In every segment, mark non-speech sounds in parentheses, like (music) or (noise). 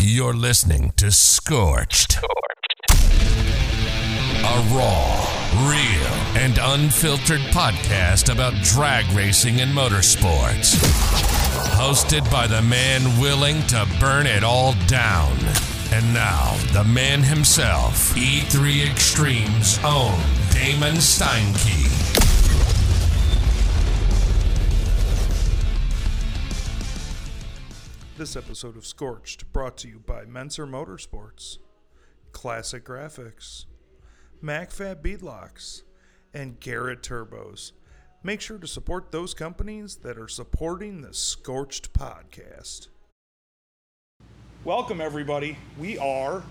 You're listening to Scorched. A raw, real, and unfiltered podcast about drag racing and motorsports. Hosted by the man willing to burn it all down. And now, the man himself, E3 Extreme's own Damon Steinke. This episode of Scorched brought to you by Menser Motorsports, Classic Graphics, MacFab Beadlocks, and Garrett Turbos. Make sure to support those companies that are supporting the Scorched podcast. Welcome, everybody. We are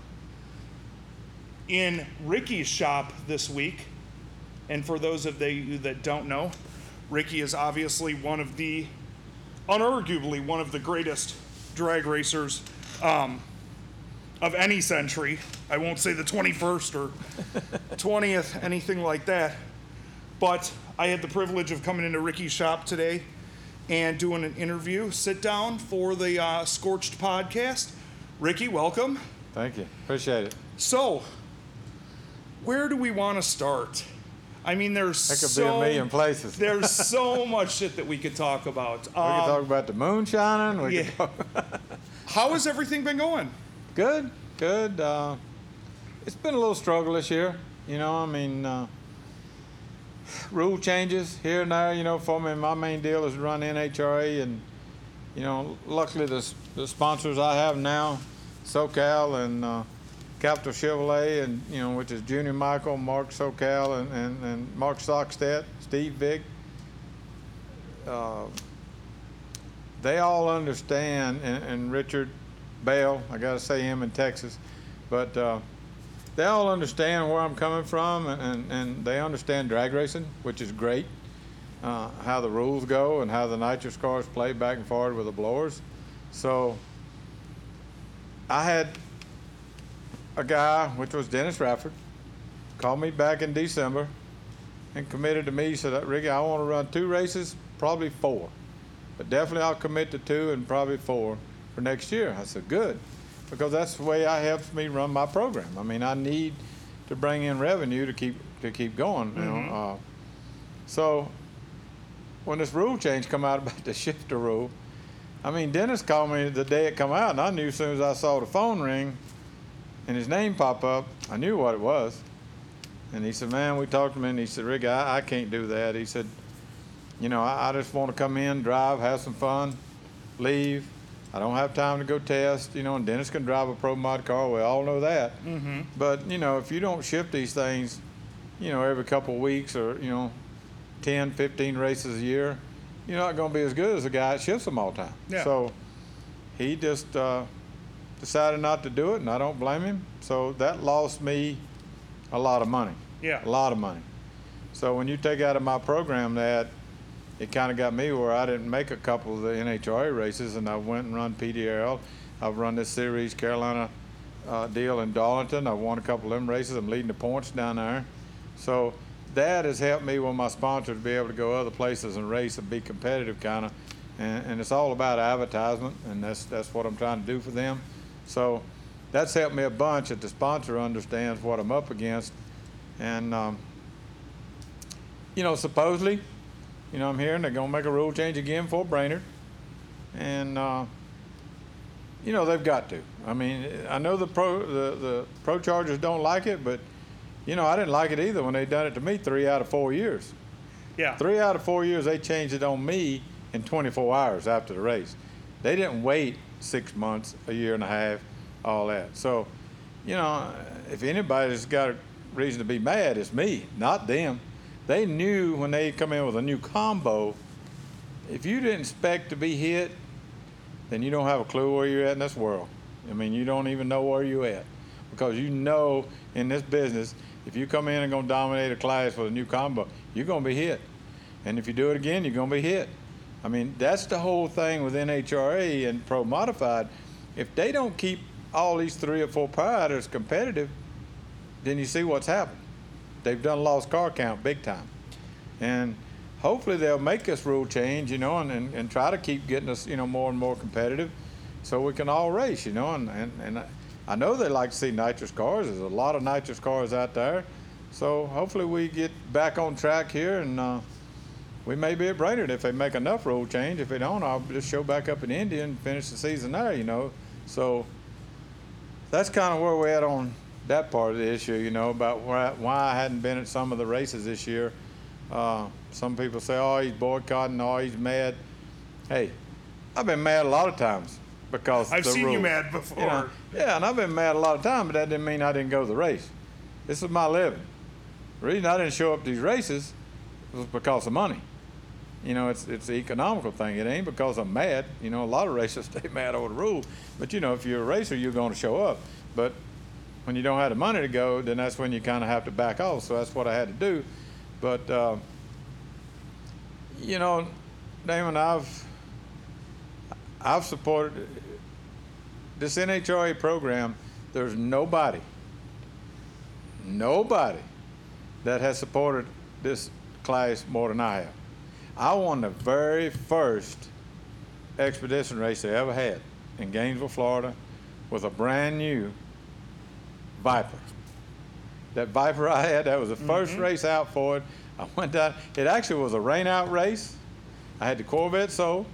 in Ricky's shop this week. And for those of you that don't know, Ricky is obviously one of the, unarguably, one of the greatest drag racers um, of any century. I won't say the 21st or 20th, anything like that. But I had the privilege of coming into Ricky's shop today and doing an interview, sit down for the uh, Scorched podcast. Ricky, welcome. Thank you. Appreciate it. So, where do we want to start? I mean, there's could so, be a million places. (laughs) there's (laughs) so much shit that we could talk about. we could talk about the moon shining. We yeah. can talk (laughs) how has everything been going? good, good. Uh, it's been a little struggle this year. You know, I mean, uh, rule changes here and there. You know, for me, my main deal is to run NHRA, and you know, luckily the, the sponsors I have now, SoCal and uh, Capital Chevrolet, and you know, which is Junior Michael, Mark SoCal, and, and, and Mark Stockstedt, Steve Vick. Uh, they all understand, and, and Richard Bell, I got to say him in Texas, but uh, they all understand where I'm coming from, and, and, and they understand drag racing, which is great. Uh, how the rules go and how the nitrous cars play back and forward with the blowers. So I had a guy, which was Dennis Rafford, called me back in December and committed to me. He said, Ricky, I want to run two races, probably four. But definitely I'll commit to two and probably four for next year. I said, good. Because that's the way I helps me run my program. I mean, I need to bring in revenue to keep to keep going. You know, uh, so when this rule change come out (laughs) about the shifter rule, I mean, Dennis called me the day it come out, and I knew as soon as I saw the phone ring and his name pop up, I knew what it was. And he said, "Man, we talked to him, and he said, Rick, I, I can't do that." He said, "You know, I, I just want to come in, drive, have some fun, leave. I don't have time to go test. You know, and Dennis can drive a pro mod car. We all know that. Mm-hmm. But you know, if you don't ship these things, you know, every couple of weeks or you know, 10, 15 races a year, you're not going to be as good as the guy that ships them all the time. Yeah. So he just uh, decided not to do it, and I don't blame him. So that lost me a lot of money. Yeah. A lot of money. So when you take out of my program that, it kind of got me where I didn't make a couple of the NHRA races, and I went and run PDRL. I've run this series Carolina uh, deal in Darlington. I won a couple of them races. I'm leading the points down there. So that has helped me with my sponsor to be able to go other places and race and be competitive, kind of. And, and it's all about advertisement, and that's that's what I'm trying to do for them. So that's helped me a bunch that the sponsor understands what I'm up against, and um, you know supposedly, you know I'm hearing they're gonna make a rule change again for Brainerd, and uh, you know they've got to. I mean I know the pro the, the pro chargers don't like it, but you know I didn't like it either when they done it to me three out of four years. Yeah. Three out of four years, they changed it on me in 24 hours after the race. They didn't wait six months, a year and a half, all that. So, you know, if anybody's got a reason to be mad, it's me, not them. They knew when they come in with a new combo, if you didn't expect to be hit, then you don't have a clue where you're at in this world. I mean, you don't even know where you're at because you know in this business, if you come in and gonna dominate a class with a new combo, you're gonna be hit, and if you do it again, you're gonna be hit. I mean, that's the whole thing with NHRA and Pro Modified. If they don't keep all these three or four riders competitive, then you see what's happened. They've done lost car count big time, and hopefully they'll make this rule change, you know, and, and, and try to keep getting us, you know, more and more competitive. so we can all race, you know. And, and, and I know they like to see nitrous cars. There's a lot of nitrous cars out there. So hopefully we get back on track here and uh, we may be at Brainerd if they make enough rule change. If they don't, I'll just show back up in Indy and finish the season there, you know. So that's kind of where we're at on that part of the issue, you know, about why, I hadn't been at some of the races this year. Uh, some people say, oh, he's boycotting, oh, he's mad. Hey, I've been mad a lot of times because I've the seen you mad before. You know, yeah, and I've been mad a lot of times, but that didn't mean I didn't go to the race. This is my living. The reason I didn't show up to these races was because of money. You know, it's it's an economical thing. It ain't because I'm mad. You know, a lot of racers (laughs) stay mad over the rule. But you know, if you're a racer, you're going to show up. But when you don't have the money to go, then that's when you kind of have to back off. So that's what I had to do. But uh, you know, Damon, I've I've supported this NHRA program. There's nobody, nobody that has supported this class more than I have. I won the very first expedition race they ever had in Gainesville, Florida, with a brand new Viper. That Viper I had, that was the 1st mm-hmm. race out for it. I went down. It actually was a rain out race. I had the Corvette sold.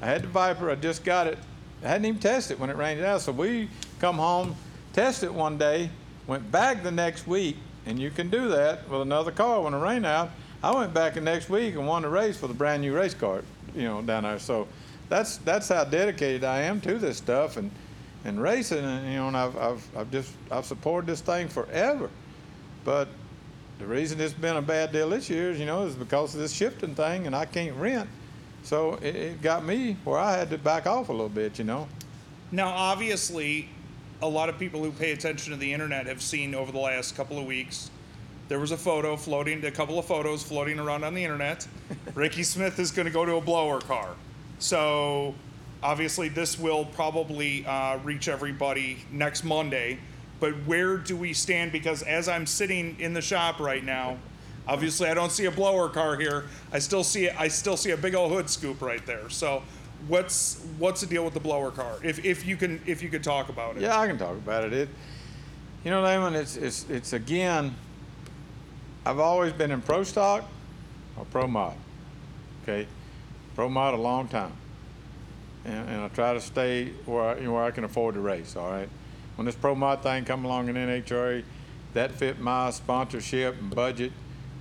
I had the Viper. I just got it. I hadn't even tested it when it rained out. So we come home, test it one day, went back the next week, and you can do that with another car when it rained out. I went back the next week and won the race with a brand new race car, you know, down there. So that's that's how dedicated I am to this stuff and and racing. And you know, and I've I've I've just I've supported this thing forever. But the reason it's been a bad deal this year is, you know, is because of this shifting thing, and I can't rent. So it, it got me where I had to back off a little bit, you know. Now, obviously, a lot of people who pay attention to the internet have seen over the last couple of weeks. There was a photo floating, a couple of photos floating around on the internet. (laughs) Ricky Smith is going to go to a blower car. So, obviously, this will probably uh, reach everybody next Monday. But where do we stand? Because as I'm sitting in the shop right now, obviously I don't see a blower car here. I still see I still see a big old hood scoop right there. So, what's what's the deal with the blower car? If if you can if you could talk about it. Yeah, I can talk about it. It, you know, Damon, it's it's it's again. I've always been in pro stock or pro mod. Okay, pro mod a long time, and, and I try to stay where I, where I can afford to race. All right, when this pro mod thing come along in NHRA, that fit my sponsorship and budget,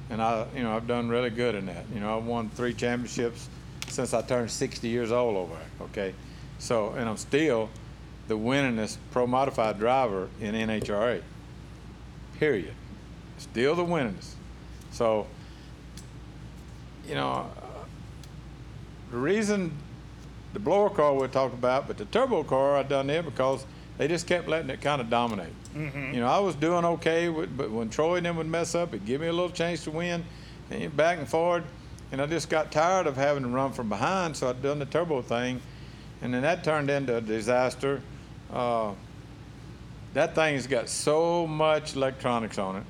and I you know I've done really good in that. You know, I've won three championships since I turned 60 years old over there. Okay, so and I'm still the winningest pro modified driver in NHRA. Period. Still the winners. So, you know, uh, the reason the blower car we talked about, but the turbo car I done there because they just kept letting it kind of dominate. You know, I was doing okay, with, but when Troy and them would mess up, it'd give me a little chance to win, and back and forward. And I just got tired of having to run from behind, so I'd done the turbo thing, and then that turned into a disaster. Uh, that thing's got so much electronics on it.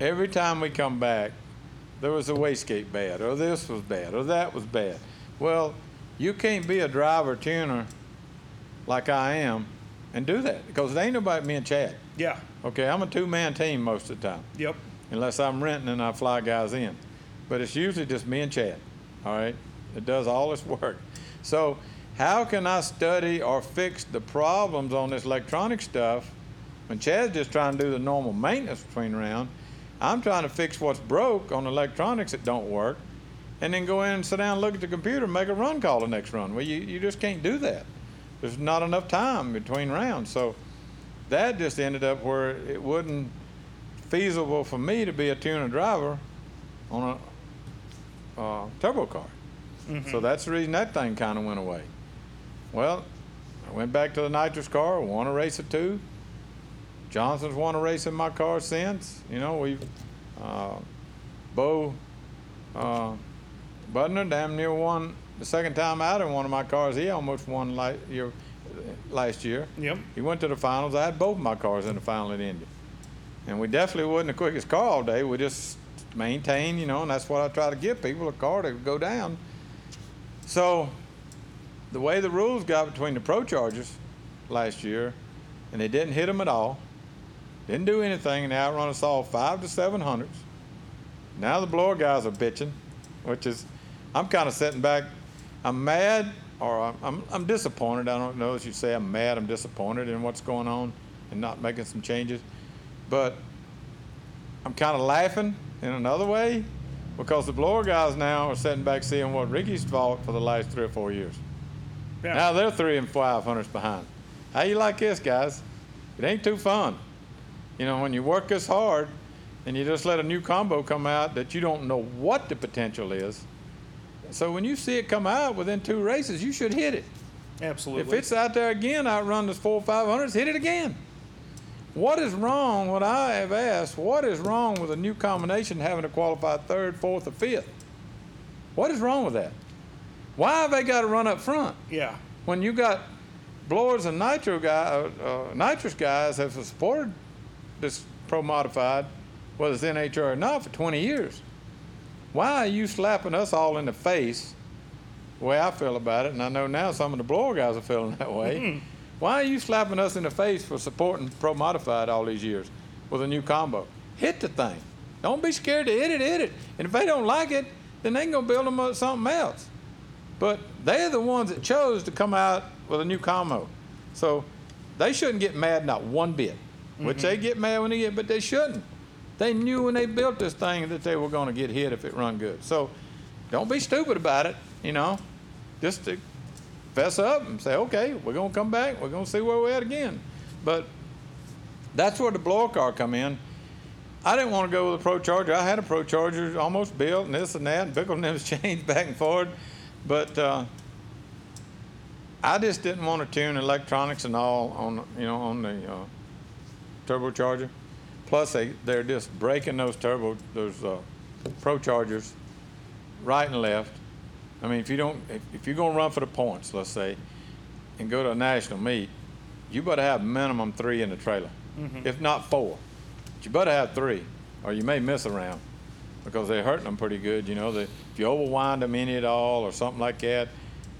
Every time we come back, there was a wastegate bad, or this was bad, or that was bad. Well, you can't be a driver tuner like I am and do that because it ain't nobody me and Chad. Yeah. Okay, I'm a two-man team most of the time, Yep. unless I'm renting and I fly guys in. But it's usually just me and Chad. All right, it does all this work. So how can I study or fix the problems on this electronic stuff when Chad's just trying to do the normal maintenance between round? I'm trying to fix what's broke on electronics that don't work, and then go in and sit down and look at the computer and make a run call the next run. Well, you, you just can't do that. There's not enough time between rounds. So that just ended up where it wasn't feasible for me to be a tuner driver on a uh, turbo car. So that's the reason that thing kind of went away. Well, I went back to the nitrous car, won a race or two. Johnson's won a race in my car since. You know, we've, uh, Bo uh, Butner damn near won the second time out in one of my cars. He almost won la- year, last year. Yep. He went to the finals. I had both of my cars in the final at Indy. And we definitely wasn't the quickest car all day. We just maintained, you know, and that's what I try to give people a car to go down. So the way the rules got between the pro chargers last year, and they didn't hit them at all, didn't do anything, and outrun us all five to seven hundreds. Now the blower guys are bitching, which is, I'm kind of sitting back. I'm mad or I'm, I'm, I'm disappointed. I don't know if you say I'm mad, I'm disappointed in what's going on and not making some changes. But I'm kind of laughing in another way because the blower guys now are sitting back seeing what Ricky's fought for the last three or four years. Yeah. Now they're three and five hundreds behind. How you like this, guys? It ain't too fun. You know, when you work this hard and you just let a new combo come out that you don't know what the potential is. So when you see it come out within two races, you should hit it. Absolutely. If it's out there again, outrun this four five hundreds, hit it again. What is wrong? What I have asked, what is wrong with a new combination having to qualify third, fourth, or fifth? What is wrong with that? Why have they got to run up front? yeah. when you got blowers and nitro guy, uh, uh, nitrous guys have supported this pro modified, whether it's NHR or not, for 20 years. Why are you slapping us all in the face? The way I feel about it, and I know now some of the blower guys are feeling that way. Mm-hmm. Why are you slapping us in the face for supporting pro modified all these years with a new combo? Hit the thing. Don't be scared to hit it. Hit it. And if they don't like it, then they can go build them up something else. But they're the ones that chose to come out with a new combo. So they shouldn't get mad not one bit. Which they get mad when they get, but they shouldn't. They knew when they built this thing that they were going to get hit if it run good. So don't be stupid about it, you know. Just to fess up and say, okay, we're going to come back. We're going to see where we're at again. But that's where the blower car come in. I didn't want to go with a Pro Charger. I had a Pro Charger almost built and this and that, and Bickle was (laughs) changed back and forth. But uh, I just didn't want to tune electronics and all on you know on the uh, turbocharger. Plus, they they're just breaking those turbo those uh, Pro Chargers right and left. I mean, if you don't if, if you're gonna run for the points, let's say, and go to a national meet, you better have minimum three in the trailer, if not four. But you better have three, or you may miss a round because they're hurting them pretty good. You know, they, if you overwind them any at all or something like that,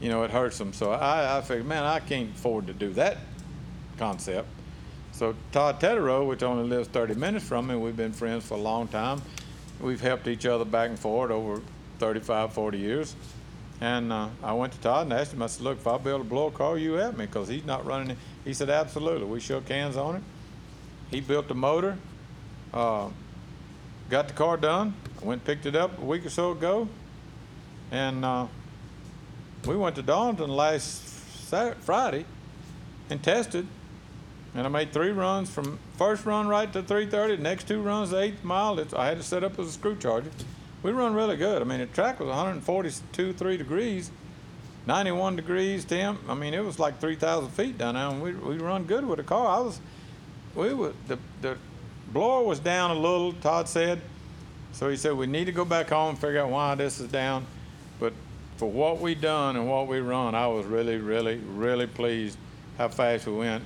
you know, it hurts them. So I, I figured, man, I can't afford to do that concept. So Todd Tutterow, which only lives 30 minutes from me, we've been friends for a long time. We've helped each other back and forth over 35, 40 years. And uh, I went to Todd and asked him, I said, look, if I build a blower car, you at me because he's not running it. He said, absolutely. We shook hands on it. He built the motor, uh, got the car done. I went picked it up a week or so ago. And uh, we went to Darlington last Saturday, Friday and tested. And I made three runs from first run right to 330. The next two runs, the eighth mile, I had to set up as a screw charger. We run really good. I mean, the track was 142, 3 degrees, 91 degrees temp. I mean, it was like 3,000 feet down there, and we, we run good with the car. I was, we were, the, the blower was down a little, Todd said. So he said, we need to go back home and figure out why this is down. But for what we done and what we run, I was really, really, really pleased how fast we went.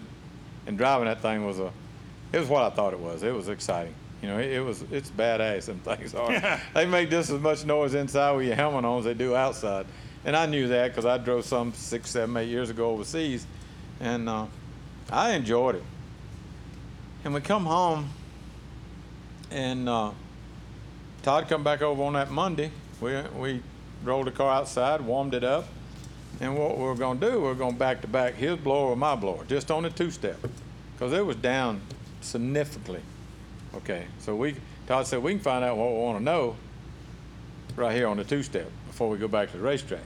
And driving that thing was a, it was what I thought it was. It was exciting. You know, it, it was, it's badass. Them things are. they make just as much noise inside with your helmet on as they do outside. And I knew that because I drove some six, seven, eight years ago overseas, and uh, I enjoyed it. And we come home, and uh, Todd come back over on that Monday. We we rolled the car outside, warmed it up, and what we're gonna do, we're gonna back to back his blower with my blower, just on the two step, because it was down significantly. Okay, so we Todd said we can find out what we want to know right here on the two step before we go back to the racetrack.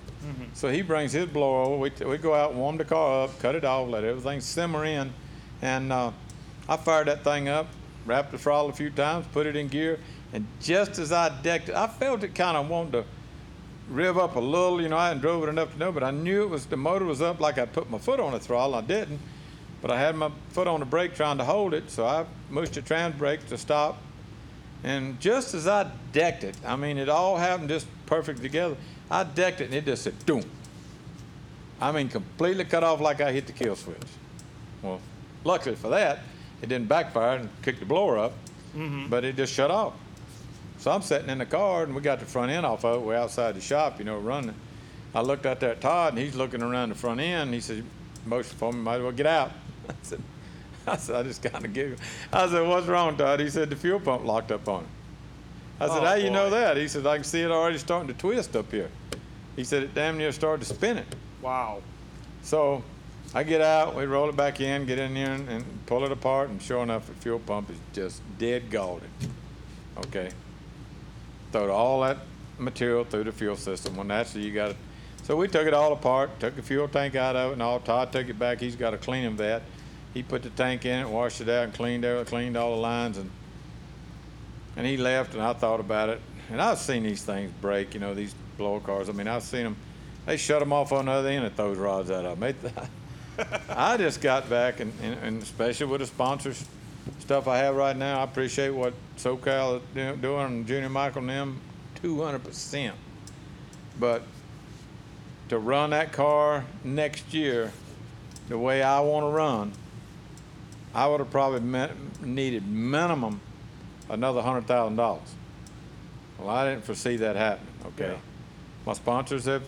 So he brings his blower over. We, we go out, warm the car up, cut it off, let everything simmer in, and uh, I fired that thing up, wrapped the throttle a few times, put it in gear, and just as I decked it, I felt it kind of wanted to rev up a little. You know, I hadn't drove it enough to know, but I knew it was the motor was up like I put my foot on the throttle. I didn't, but I had my foot on the brake trying to hold it, so I mushed the trans brake to stop. And just as I decked it, I mean, it all happened just perfect together. I decked it and it just said, doom. I mean, completely cut off like I hit the kill switch. Well, luckily for that, it didn't backfire and kick the blower up, mm-hmm. but it just shut off. So I'm sitting in the car and we got the front end off of it. We're outside the shop, you know, running. I looked out there at Todd, and he's looking around the front end. He said, "Motion for me, might as well get out." (laughs) I said, (laughs) "I said I just kind of giggled." I said, "What's wrong, Todd?" He said, "The fuel pump locked up on it." I said, Oh, "How you know that?" He said, "I can see it already starting to twist up here." He said, "It damn near started to spin it." Wow. So I get out, we roll it back in, get in there and, and pull it apart, and sure enough, the fuel pump is just dead galded. Okay. Throwed all that material through the fuel system. Well, naturally, you got it. So we took it all apart, took the fuel tank out of it, and all. Todd took it back. He's got a cleaning vat. He put the tank in it, washed it out, and cleaned it, cleaned all the lines, and and he left. And I thought about it, and I've seen these things break. You know, these blower cars. I mean, I've seen them. They shut them off on the other end and throws rods out of them. (laughs) I just got back, and, and, and especially with the sponsors stuff I have right now, I appreciate what SoCal is do- doing, and Junior Michael and them, 200%. But to run that car next year the way I want to run, I would have probably met, needed minimum another hundred thousand dollars. Well, I didn't foresee that happening. Okay, Yeah. my sponsors have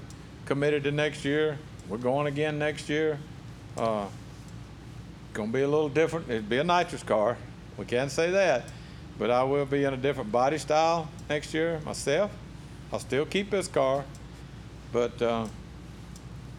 committed to next year. We're going again next year. Uh, gonna be a little different. It'd be a nitrous car. We can't say that, but I will be in a different body style next year myself. I'll still keep this car, but uh,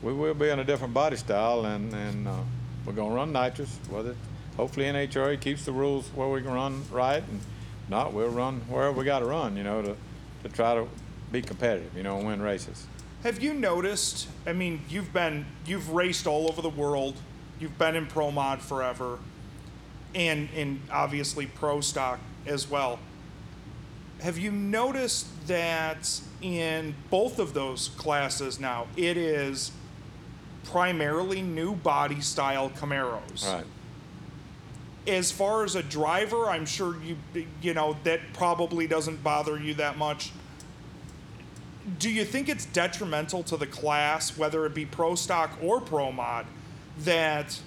we will be in a different body style, and and uh, we're gonna run nitrous. Whether hopefully NHRA keeps the rules where we can run right, and not we'll run wherever we got to run. You know, to to try to be competitive. You know, and win races. Have you noticed? I mean, you've been you've raced all over the world. You've been in pro mod forever, and and obviously pro stock as well. Have you noticed that in both of those classes now it is primarily new body style Camaros? Right. as far as a driver, I'm sure you you know that probably doesn't bother you that much. Do you think it's detrimental to the class, whether it be pro stock or pro mod, that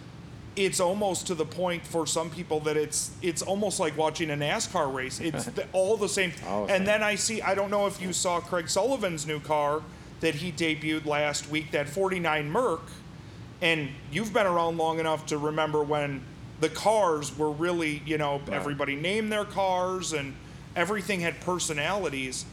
it's almost to the point for some people that it's it's almost like watching a NASCAR race. (laughs) It's the, all the same. All the and same. then I see I don't know if you saw Craig Sullivan's new car that he debuted last week, that 49 Merc and you've been around long enough to remember when the cars were really, you know, everybody named their cars and everything had personalities.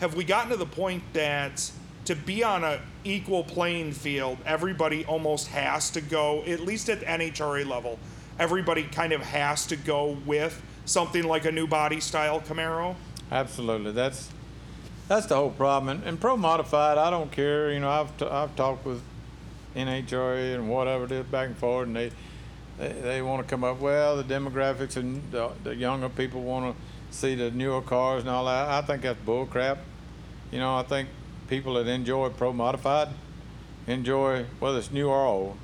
Have we gotten to the point that to be on an equal playing field, everybody almost has to go, at least at the NHRA level, everybody kind of has to go with something like a new body style Camaro? Absolutely. That's that's the whole problem. And, and pro modified, I don't care. You know, I've t- I've talked with NHRA and whatever it is back and forth, and they they, they want to come up. Well, the demographics and the, the younger people want to see the newer cars and all that. I think that's bull crap. You know, I think people that enjoy pro modified enjoy whether it's new or old.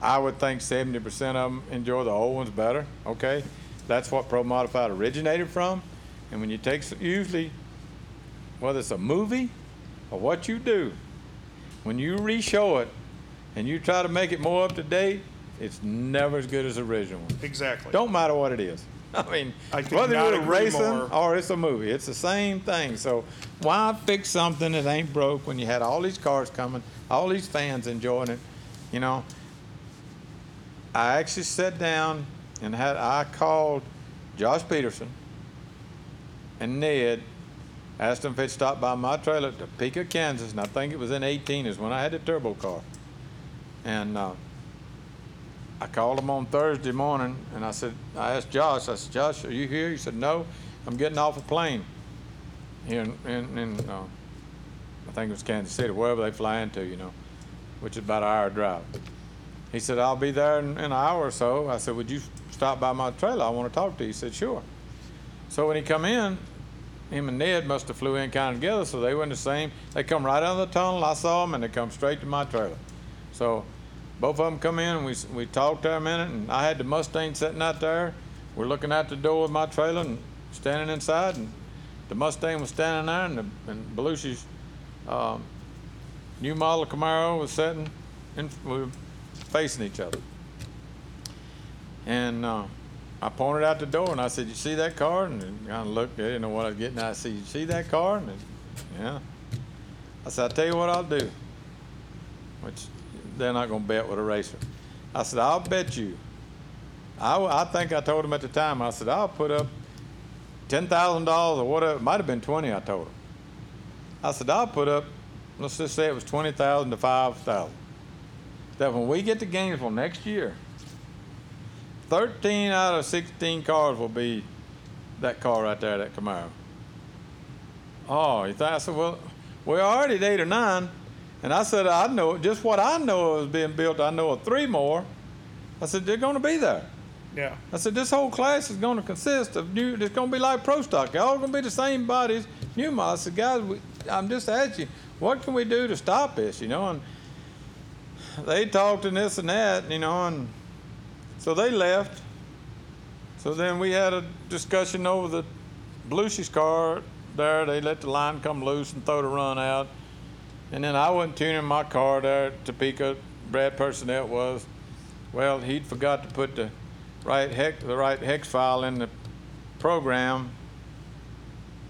I would think 70% of them enjoy the old ones better. Okay, that's what Pro Modified originated from. And when you take usually, whether it's a movie or what you do, when you re-show it and you try to make it more up to date, it's never as good as the original one. Exactly. Don't matter what it is. (laughs) I mean, I whether you're racing more. or it's a movie, it's the same thing. So why fix something that ain't broke when you had all these cars coming, all these fans enjoying it? You know, I actually sat down and had I called Josh Peterson and Ned, asked them if they'd stop by my trailer at Topeka, Kansas, and I think it was in 18 is when I had the turbo car. And uh, I called him on Thursday morning and I said, I asked Josh, I said, Josh, are you here? He said, no, I'm getting off a plane here in, in, in uh, I think it was Kansas City, wherever they fly into, you know, which is about an hour drive. He said, I'll be there in, in an hour or so. I said, would you stop by my trailer? I want to talk to you. He said, sure. So when he come in, him and Ned must have flew in kind of together, so they were in the same. They come right out of the tunnel. I saw them, and they come straight to my trailer. So both of them come in, and we we talked there a minute, and I had the Mustang sitting out there. We're looking out the door of my trailer and standing inside, and the Mustang was standing there, and, the, and Belushi's um, new model Camaro was sitting, and we were facing each other. And uh, I pointed out the door and I said, "You see that car?" And of looked. They didn't know what I was getting. I said, "You see that car?" And they, yeah. I said, I'll tell you what I'll do, which they're not going to bet with a racer. I said, I'll bet you. I, I think I told him at the time, I said, I'll put up $10,000 or whatever. It might have been 20, I told him. I said, I'll put up, let's just say it was 20000 to 5000 That when we get to Gainesville next year, 13 out of 16 cars will be that car right there, that Camaro. Oh, you thought, I said, well, we're already at eight or nine. And I said, I know just what I know is being built. I know of three more. I said, they're going to be there. Yeah. I said, this whole class is going to consist of new, it's going to be like pro stock. Y'all going to be the same bodies, new. I said, guys, we, I'm just asking, what can we do to stop this, you know? And they talked and this and that, you know, and so they left. So then we had a discussion over the Belushi's car there. They let the line come loose and throw the run out. And then I went tuning my car there Topeka. Brad Personnel was. Well, he'd forgot to put the right hex, the right hex file in the program.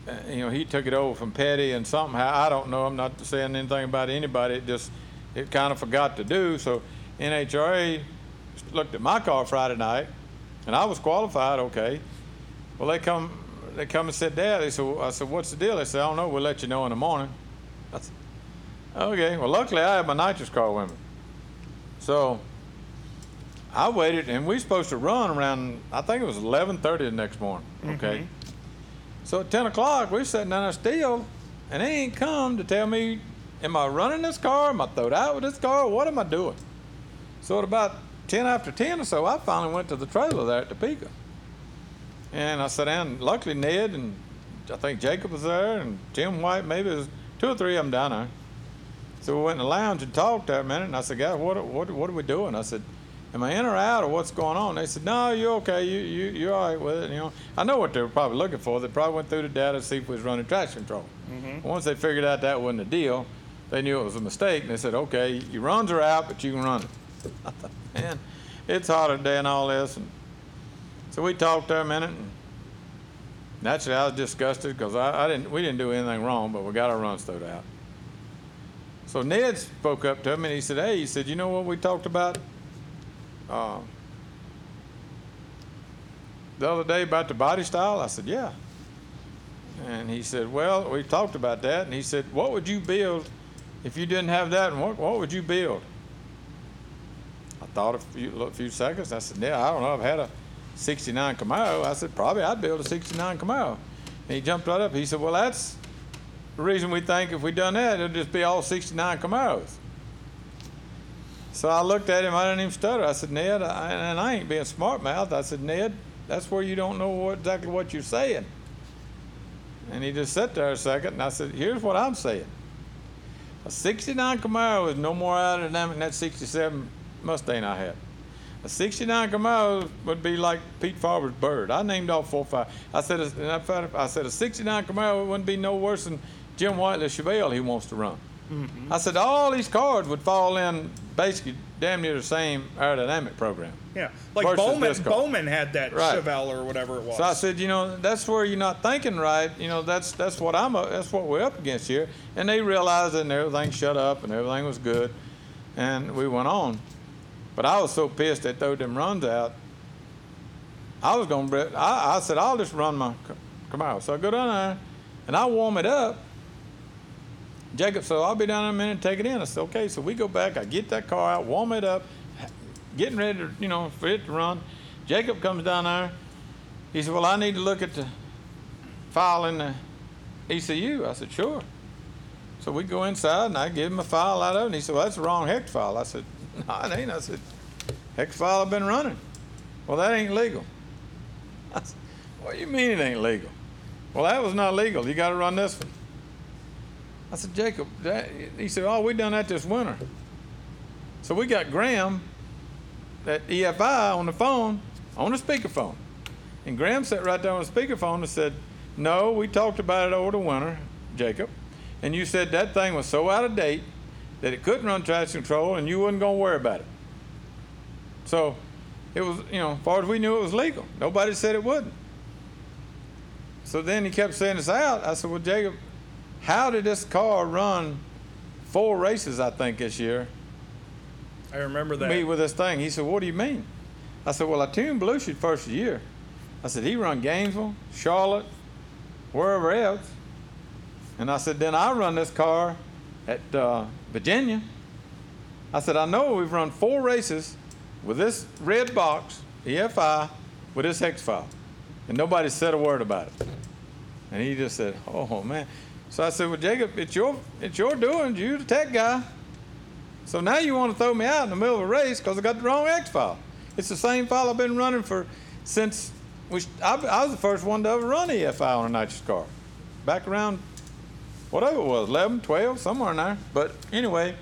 Uh, you know, he took it over from Petty, and somehow I don't know. I'm not saying anything about anybody. It just it kind of forgot to do. So NHRA looked at my car Friday night, and I was qualified. Okay. Well, they come they come and said, Dad. They said, I said, what's the deal? They said, I don't know. We'll let you know in the morning. Okay. Well, luckily I had my nitrous car with me. So I waited, and we supposed to run around. I think it was 11:30 the next morning. Okay. Mm-hmm. So at 10 o'clock, we're sitting down there still, and they ain't come to tell me, am I running this car? Am I throwed out with this car? What am I doing? So at about 10 after 10 or so, I finally went to the trailer there at Topeka. And I sat down. Luckily, Ned and I think Jacob was there, and Jim White, maybe it was two or three of them down there. So we went in the lounge and talked there a minute, and I said, guys, what, what, what are we doing? I said, am I in or out, or what's going on? They said, no, you're okay. You, you, you're all right with it. You know, I know what they were probably looking for. They probably went through the data to see if we was running traction control. Mm-hmm. Once they figured out that wasn't a deal, they knew it was a mistake, and they said, okay, your runs are out, but you can run it. I thought, (laughs) man, it's hotter today and all this. And so we talked there a minute, and naturally I was disgusted because I, I didn't, we didn't do anything wrong, but we got our runs thrown out. So Ned spoke up to him and he said, hey, he said, you know what we talked about uh, the other day about the body style? I said, yeah. And he said, well, we talked about that. And he said, what would you build if you didn't have that? And what, what would you build? I thought a few, a few seconds. I said, yeah, I don't know. I've had a 69 Camaro. I said, probably I'd build a 69 Camaro. And he jumped right up. He said, well, that's reason we think if we done that, it'll just be all 69 Camaros. So I looked at him. I didn't even stutter. I said, Ned, I, and I ain't being smart mouthed. I said, Ned, that's where you don't know what, exactly what you're saying. And he just sat there a second, and I said, here's what I'm saying. A 69 Camaro is no more aerodynamic than that 67 Mustang I had. A 69 Camaro would be like Pete Farber's bird. I named off four five. I said, and I I said a 69 Camaro wouldn't be no worse than Jim Whiteley's Chevelle he wants to run. I said all these cars would fall in basically damn near the same aerodynamic program. Yeah. Like Bowman. Bowman had that Right. Chevelle or whatever it was. So I said, you know, that's where you're not thinking right. You know, that's that's what I'm. That's what we're up against here. And they realized it, and everything shut up, and everything was good, and we went on. But I was so pissed they threw them runs out. I was gonna. I, I said I'll just run my Camaro. So I go down there, and I warm it up. Jacob said, I'll be down in a minute take it in. I said, okay. So we go back. I get that car out, warm it up, getting ready to, you know, for it to run. Jacob comes down there. He said, well, I need to look at the file in the ECU. I said, sure. So we go inside and I give him a file out of it. And he said, well, that's the wrong hex file. I said, no, it ain't. I said, hex file I've been running. Well, that ain't legal. I said, what do you mean it ain't legal? Well, that was not legal. You got to run this one. I said, Jacob, that, he said, oh, we done that this winter. So we got Graham at EFI on the phone, on the speakerphone. And Graham sat right there on the speakerphone and said, no, we talked about it over the winter, Jacob. And you said that thing was so out of date that it couldn't run traction control and you wasn't going to worry about it. So it was, you know, as far as we knew, it was legal. Nobody said it wouldn't. So then he kept saying it's out. I said, well, Jacob, how did this car run four races, I think, this year. I remember that. Me with this thing. He said, "What do you mean?" I said, "Well, I tuned Belushi first year." I said, "He run Gainesville, Charlotte, wherever else." And I said, "Then I run this car at uh, Virginia." I said, "I know we've run four races with this red box, EFI, with this hex file, and nobody said a word about it." And he just said, "Oh man." So I said, "Well, Jacob, it's your it's your doing. You're the tech guy." So now you want to throw me out in the middle of a race because I got the wrong X file. It's the same file I've been running for since we, I, I was the first one to ever run EFI on a nitrous car. Back around whatever it was, 11, 12, somewhere in there. But anyway,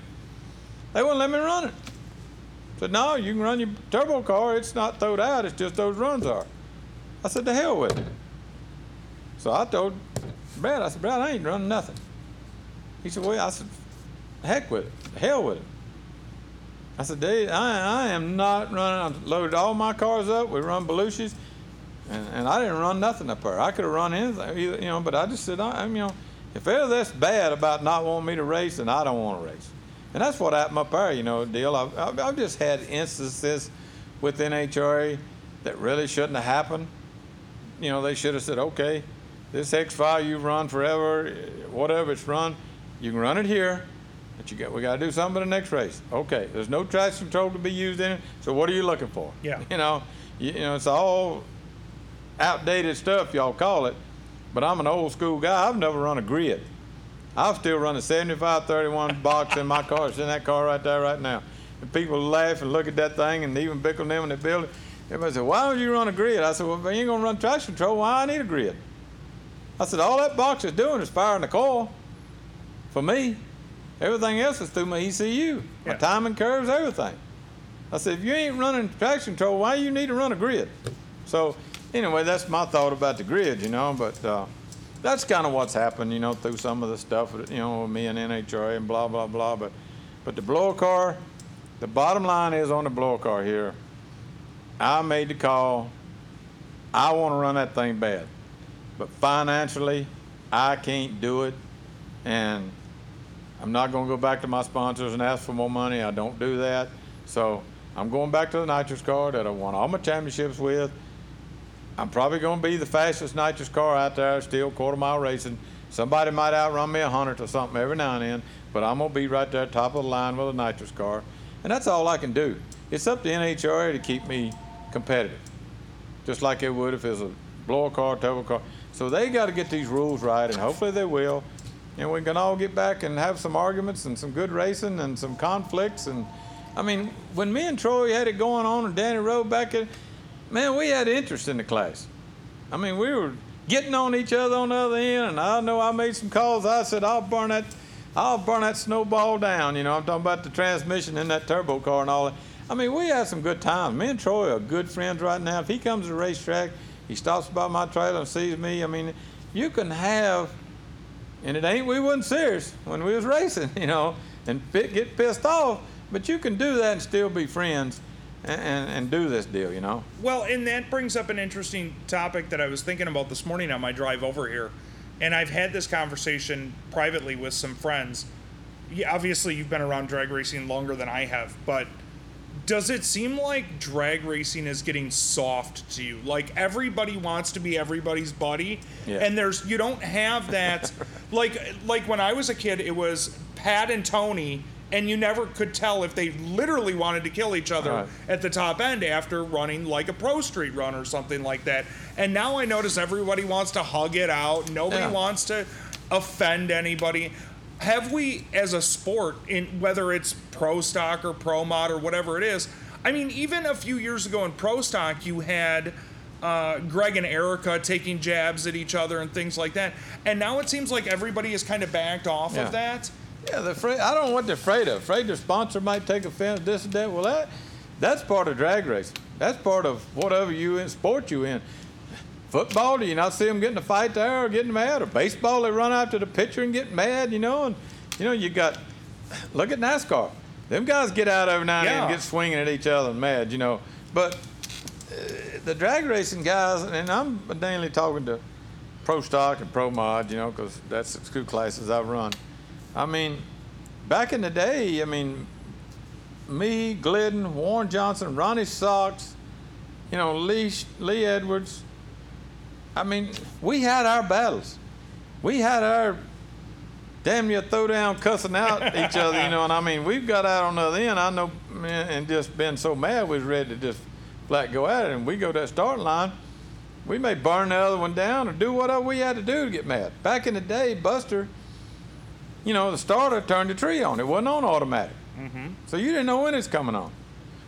they wouldn't let me run it. Said, no, you can run your turbo car. It's not throwed out. It's just those runs are. I said, the hell with it. So I told Brad, I said, Brad, I ain't running nothing. He said, well, I said, heck with it. Hell with it. I said, Dave, I, I am not running. I loaded all my cars up. We run Belushi's, and, and I didn't run nothing up there. I could have run anything, you know, but I just said, I, am you know, if ever that's bad about not wanting me to race, then I don't want to race. And that's what happened up there, you know, deal. I've, I've, I've just had instances with NHRA that really shouldn't have happened. You know, they should have said, okay, this X file you've run forever, whatever it's run, you can run it here, but you got we got to do something in the next race. Okay, there's no traction control to be used in it. So what are you looking for? Yeah. (laughs) You know, you, you know it's all outdated stuff y'all call it, but I'm an old school guy. I've never run a grid. I'll still run a 7531 box in my car. It's in that car right there right now. And people laugh and look at that thing, and even Bickle them in the building. Everybody said, "Why don't you run a grid?" I said, "Well, if you ain't gonna run traction control, why I need a grid?" I said, "All that box is doing is firing the coil for me." Everything else is through my ECU, my timing curves, everything. I said, if you ain't running traction control, why you need to run a grid? So anyway, that's my thought about the grid, you know. But uh, that's kind of what's happened, you know, through some of the stuff, you know, with me and NHRA and blah blah blah. But but the blower car, the bottom line is on the blower car here. I made the call. I want to run that thing bad, but financially, I can't do it, and I'm not going to go back to my sponsors and ask for more money. I don't do that. So I'm going back to the nitrous car that I won all my championships with. I'm probably going to be the fastest nitrous car out there, still quarter mile racing. Somebody might outrun me a hundredth or something every now and then, but I'm going to be right there top of the line with a nitrous car. And that's all I can do. It's up to NHRA to keep me competitive, just like it would if it was a blower car, turbo car. So they got to get these rules right, and hopefully they will and we can all get back and have some arguments and some good racing and some conflicts. And I mean, when me and Troy had it going on and Danny Rowe back in, man, we had interest in the class. I mean, we were getting on each other on the other end, and I know I made some calls. I said, I'll burn that, I'll burn that snowball down. You know, I'm talking about the transmission in that turbo car and all that. I mean, we had some good times. Me and Troy are good friends right now. If he comes to the racetrack, he stops by my trailer and sees me. I mean, you can have and it ain't we wasn't serious when we was racing, (laughs) you know, and get pissed off. But you can do that and still be friends and, and, do this deal, you know. Well, and that brings up an interesting topic that I was thinking about this morning on my drive over here. And I've had this conversation privately with some friends. Obviously, you've been around drag racing longer than I have, but does it seem like drag racing is getting soft to you? Like everybody wants to be everybody's buddy, Yeah. and there's you don't have that. (laughs) like like when I was a kid, it was Pat and Tony, and you never could tell if they literally wanted to kill each other Right. at the top end after running like a pro street run or something like that. And now I notice everybody wants to hug it out. Nobody Yeah. wants to offend anybody. Have we, as a sport, in whether it's pro stock or pro mod or whatever it is, I mean, even a few years ago in pro stock, you had uh, Greg and Erica taking jabs at each other and things like that. And now it seems like everybody has kind of backed off Yeah. of that. Yeah, they're afraid. I don't know what they're afraid of. Afraid their sponsor might take offense, this and that. Well, that that's part of drag racing. That's part of whatever you in sport you in. Football, do you not see them getting a fight there or getting mad? Or baseball, they run after the pitcher and get mad, you know. And you know, you got (sighs) look at NASCAR. Them guys get out every now and then and get swinging at each other and mad, you know. But uh, the drag racing guys, and I'm mainly talking to pro stock and pro mod, you know, because that's the two classes I've run. I mean, back in the day, I mean, me, Glidden, Warren Johnson, Ronnie Sox, you know, Lee, Lee Edwards. I mean, we had our battles. We had our damn near throw down cussing out (laughs) each other, you know, and I mean, we've got out on the other end, I know, man, and just been so mad we was ready to just flat go at it. And we go to that starting line, we may burn the other one down or do whatever we had to do to get mad. Back in the day, Buster, you know, the starter turned the tree on. It wasn't on automatic. Mm-hmm. So you didn't know when it's coming on.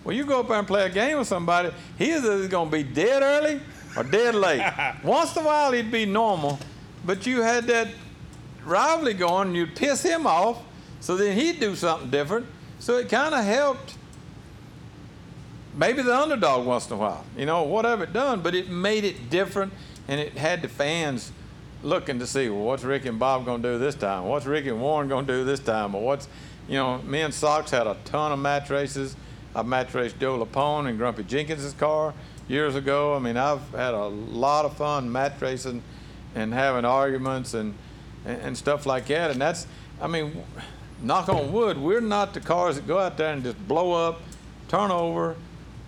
Well, you go up there and play a game with somebody, he is either going to be dead early or dead late. (laughs) Once in a while, he'd be normal, but you had that rivalry going, and you'd piss him off, so then he'd do something different. So it kind of helped maybe the underdog once in a while, you know, whatever it done, but it made it different, and it had the fans looking to see, well, what's Ricky and Bob going to do this time? What's Ricky and Warren going to do this time? Or what's, you know, me and Sox had a ton of match races. I match raced Joe Lepone and Grumpy Jenkins' car years ago. I mean, I've had a lot of fun match racing and having arguments and, and, and stuff like that. And that's, I mean, knock on wood, we're not the cars that go out there and just blow up, turn over,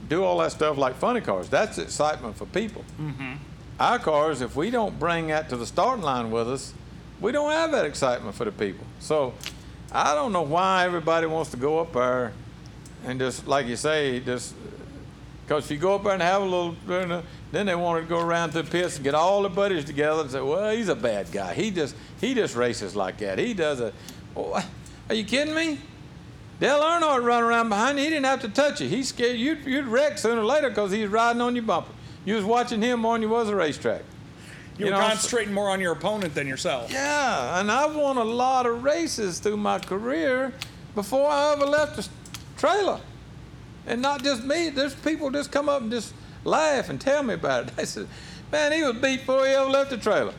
do all that stuff like funny cars. That's excitement for people. Mm-hmm. Our cars, if we don't bring that to the starting line with us, we don't have that excitement for the people. So I don't know why everybody wants to go up there and just, like you say, just because you go up there and have a little, then uh, they want to go around to the pits and get all the buddies together and say, "Well, he's a bad guy. He just he just races like that. He does a." Oh, are you kidding me? Dale Earnhardt run around behind you. He didn't have to touch you. He's scared you'd, you'd wreck sooner or later because he's riding on your bumper. You was watching him more than you was a racetrack. You're You know, concentrating more on your opponent than yourself. Yeah, and I've won a lot of races through my career before I ever left the trailer. And not just me, there's people just come up and just laugh and tell me about it. (laughs) They said, man, he was beat before he ever left the trailer.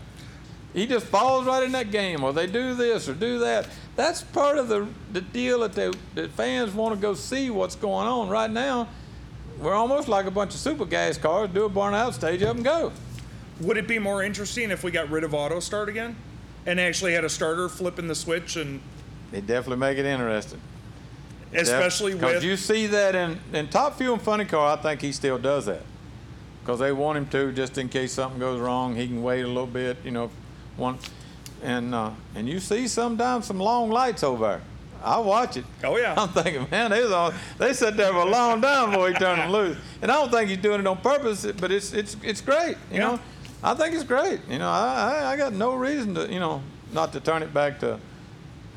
He just falls right in that game, or they do this or do that. That's part of the, the deal that, they, that fans want to go see what's going on. Right now, we're almost like a bunch of super gas cars, do a burnout stage up and go. Would it be more interesting if we got rid of auto start again and actually had a starter flipping the switch and They definitely make it interesting. Especially Because with you see that in, in Top Fuel and Funny Car, I think he still does that. Because they want him to, just in case something goes wrong, he can wait a little bit, you know, one, and uh, and you see sometimes some long lights over there. I watch it. Oh, yeah. I'm thinking, man, they was all, they sat there for a long time before he turned them loose. And I don't think he's doing it on purpose, but it's it's it's great, you Yeah. know. I think it's great. You know, I, I I got no reason to, you know, not to turn it back to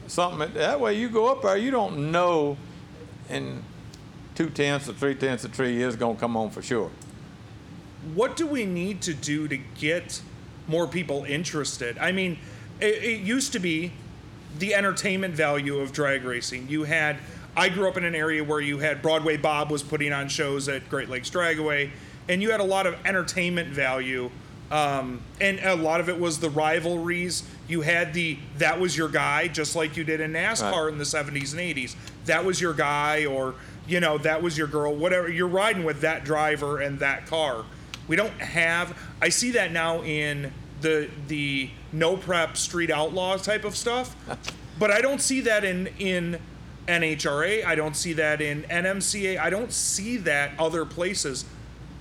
something. That, way, you go up there, you don't know, and two tenths or three tenths of tree is gonna come on for sure. what do we need to do to get more people interested? I mean, it, it used to be the entertainment value of drag racing. You had, I grew up in an area where you had Broadway Bob was putting on shows at Great Lakes Dragaway, and you had a lot of entertainment value. Um, and a lot of it was the rivalries. You had the that was your guy, just like you did in NASCAR Right. in the 70s and 80s. That was your guy, or you know, that was your girl, whatever. You're riding with that driver and that car. We don't have. I see that now in the the no prep street outlaw type of stuff, (laughs) but I don't see that in in NHRA. I don't see that in NMCA. I don't see that other places.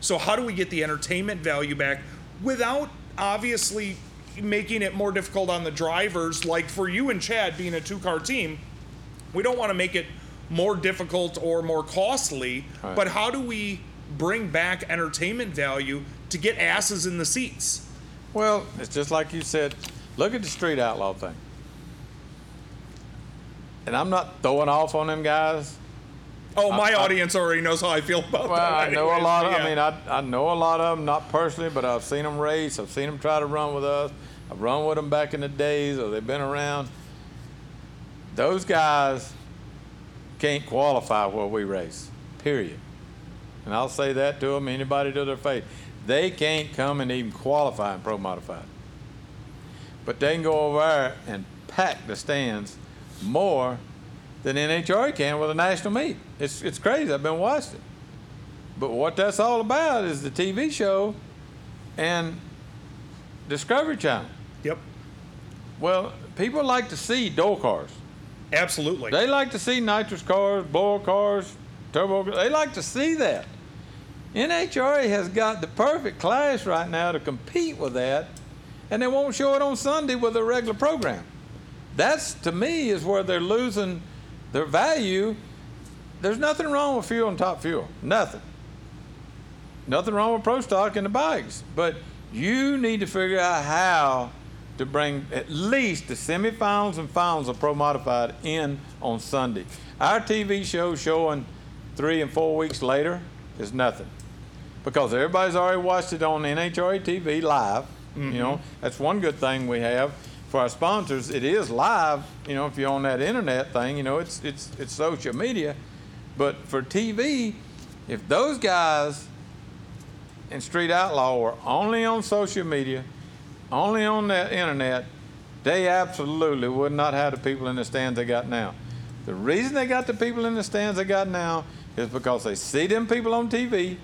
So how do we get the entertainment value back without obviously making it more difficult on the drivers? Like for you and Chad being a two car team, we don't want to make it more difficult or more costly, Right. but how do we bring back entertainment value to get asses in the seats? Well, it's just like you said. Look at the street outlaw thing. And I'm not throwing off on them guys. Oh, my I- audience already knows how I feel about Well, that. I know a lot. Of, but I mean, I, I know a lot of them, not personally, but I've seen them race. I've seen them try to run with us. I've run with them back in the days, or they've been around. Those guys can't qualify where we race. Period. And I'll say that to them. Anybody to their face, they can't come and even qualify in pro modified. But they can go over there and pack the stands more than NHRA can with a national meet. It's, it's crazy. I've been watching it. But what that's all about is the TV show and Discovery Channel. Yep. Well, people like to see door cars. Absolutely. They like to see nitrous cars, blower cars, turbo. cars. They like to see that. NHRA has got the perfect class right now to compete with that, and they won't show it on Sunday with a regular program. That's to me is where they're losing their value. There's nothing wrong with fuel and top fuel. Nothing. Nothing wrong with pro stock and the bikes. But you need to figure out how to bring at least the semifinals and finals of Pro Modified in on Sunday. Our TV show showing three and four weeks later is nothing because everybody's already watched it on NHRA TV live. You mm-hmm. know, that's one good thing we have for our sponsors. It is live. You know, if you're on that internet thing, you know, it's it's it's social media. But for TV, if those guys in Street Outlaw were only on social media, only on the internet, they absolutely would not have the people in the stands they got now. The reason they got the people in the stands they got now is because they see them people on TV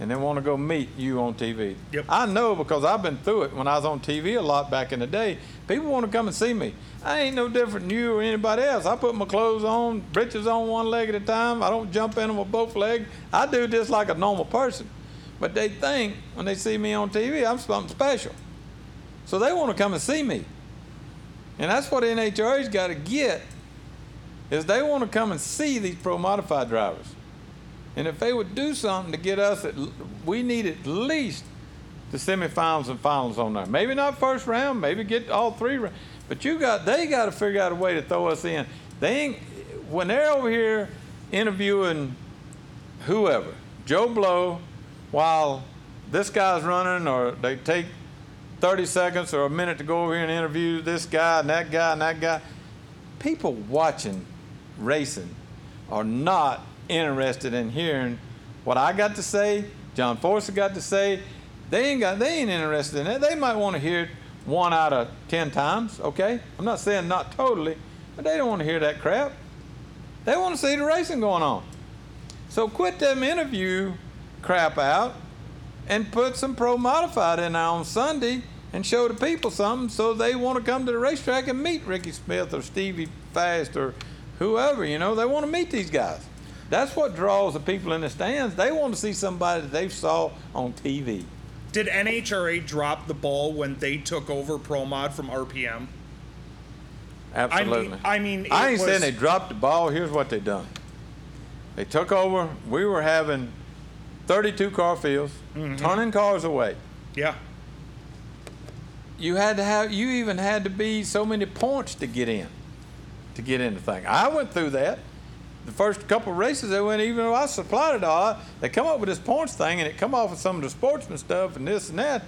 and they want to go meet you on TV. Yep. I know because I've been through it when I was on TV a lot back in the day. People want to come and see me. I ain't no different than you or anybody else. I put my clothes on, breeches on one leg at a time. I don't jump in them with both legs. I do this like a normal person. But they think when they see me on TV, I'm something special. So they want to come and see me. And that's what NHRA's got to get is they want to come and see these pro modified drivers. And if they would do something to get us, at, we need at least the semifinals and finals on there. Maybe not first round, maybe get all three. But you got, they got to figure out a way to throw us in. They ain't, when they're over here interviewing whoever, Joe Blow, while this guy's running, or they take 30 seconds or a minute to go over here and interview this guy and that guy and that guy. People watching racing are not interested in hearing what I got to say, John Forster got to say. They ain't got they ain't interested in it. They might want to hear it one out of ten times, okay? I'm not saying not totally, but they don't want to hear that crap. They want to see the racing going on. So quit them interview crap out and put some pro modified in there on Sunday and show the people something so they want to come to the racetrack and meet Ricky Smith or Stevie Fast or whoever, you know, they want to meet these guys. That's what draws the people in the stands. They want to see somebody that they saw on TV. Did NHRA drop the ball when they took over Pro Mod from RPM? Absolutely. I mean, it I ain't was- saying they dropped the ball. Here's what they done. They took over. We were having 32 car fields, Mm-hmm. turning cars away. Yeah. you had to have you even had to be so many points to get in to get in the thing i went through that the first couple of races they went even though i supplied it all they come up with this points thing and it come off with some of the sportsman stuff and this and that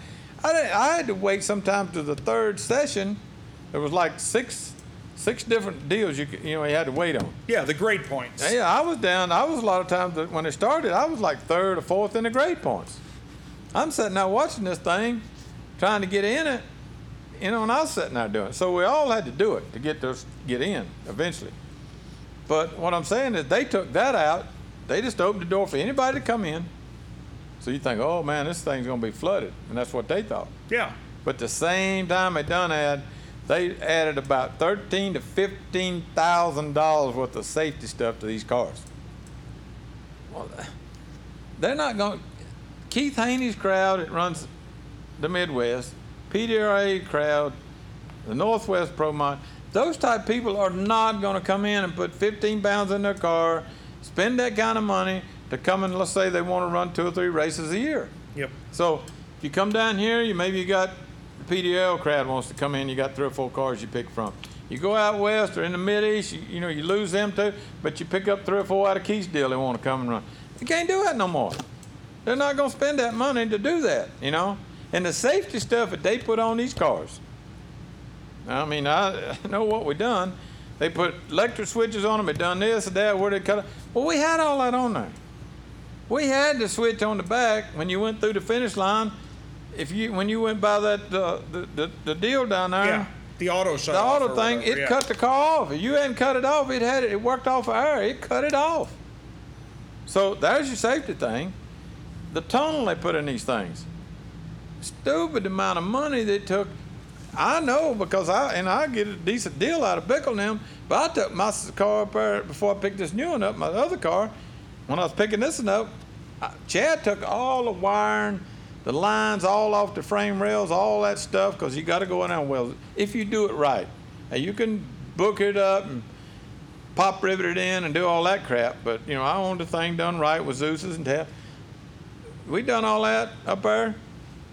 i, didn't, I had to wait sometimes to the third session there was like six six different deals you could, you know you had to wait on Yeah, the grade points. yeah, I was down. I was a lot of times when it started, I was like third or fourth in the grade points. I'm sitting there watching this thing, trying to get in it, you know, and I was sitting there doing it. So we all had to do it to get this get in eventually. But what I'm saying is they took that out. They just opened the door for anybody to come in. So you think, oh man, this thing's gonna be flooded, and that's what they thought. Yeah. But the same time they done that, they added about thirteen to fifteen thousand dollars worth of safety stuff to these cars. Well, they're not going. Keith Haney's crowd that runs the Midwest, PDRA crowd, the Northwest Pro Mod, those type people are not going to come in and put 15 pounds in their car, spend that kind of money to come and let's say they want to run two or three races a year. Yep. So if you come down here, you maybe you got the PDL crowd wants to come in. You got three or four cars you pick from. You go out west or in the mid east, you, you know you lose them too, but you pick up three or four out of Keysdale. They want to come and run. You can't do that no more. They're not going to spend that money to do that, you know. And the safety stuff that they put on these cars. I mean, I (laughs) know what we done. They put electric switches on them. It done this and that. Where they cut it. Well, we had all that on there. We had the switch on the back when you went through the finish line. If you when you went by that uh, the, the the deal down there, Yeah. The auto shut the auto thing, whatever, it yeah. cut the car off. If you hadn't cut it off, it had it. It worked off of air. It cut it off. So there's your safety thing. The tunnel they put in these things. Stupid amount of money they took. I know because I and I get a decent deal out of Bickel now. But I took my car up there before I picked this new one up. My other car, when I was picking this one up, I, Chad took all the wiring, the lines all off the frame rails, all that stuff, because you got to go in there and weld. If you do it right, now you can book it up and pop rivet it in and do all that crap. But you know, I wanted the thing done right with Zeus's and tab. We done all that up there.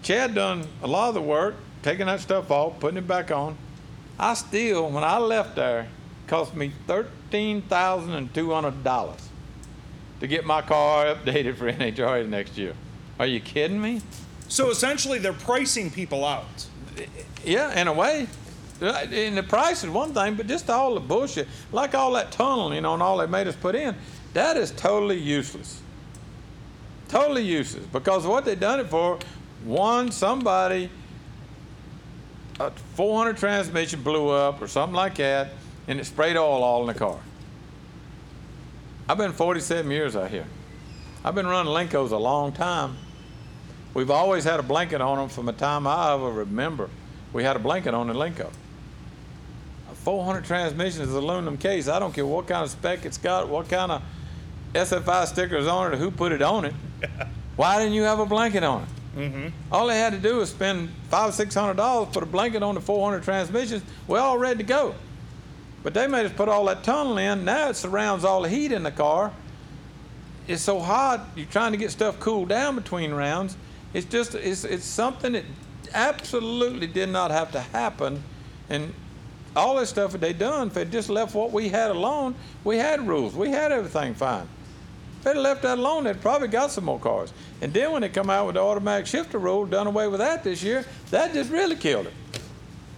Chad done a lot of the work, taking that stuff off, putting it back on. I still, when I left there, cost me thirteen thousand and two hundred dollars to get my car (laughs) updated for NHRA next year. Are you kidding me? So essentially, they're pricing people out. Yeah, in a way. And the price is one thing, but just all the bullshit, like all that tunnel, you know, and all they made us put in, that is totally useless. Totally useless because what they done it for, one somebody, a 400 transmission blew up or something like that, and it sprayed oil all in the car. I've been 47 years out here. I've been running Lencos a long time. We've always had a blanket on them from the time I ever remember. We had a blanket on the Lenco. A 400 transmission is an aluminum case. I don't care what kind of spec it's got, what kind of SFI stickers on it, or who put it on it. (laughs) Why didn't you have a blanket on it? Mm-hmm. All they had to do was spend five, six hundred dollars, put a blanket on the 400 transmissions. We're all ready to go. But they made us put all that tunnel in. Now it surrounds all the heat in the car. It's so hot. You're trying to get stuff cooled down between rounds. It's just it's it's something that absolutely did not have to happen, and all this stuff that they done. If they just left what we had alone, we had rules. We had everything fine. If they'd left that alone, they'd probably got some more cars. And then when they come out with the automatic shifter rule, done away with that this year, that just really killed it.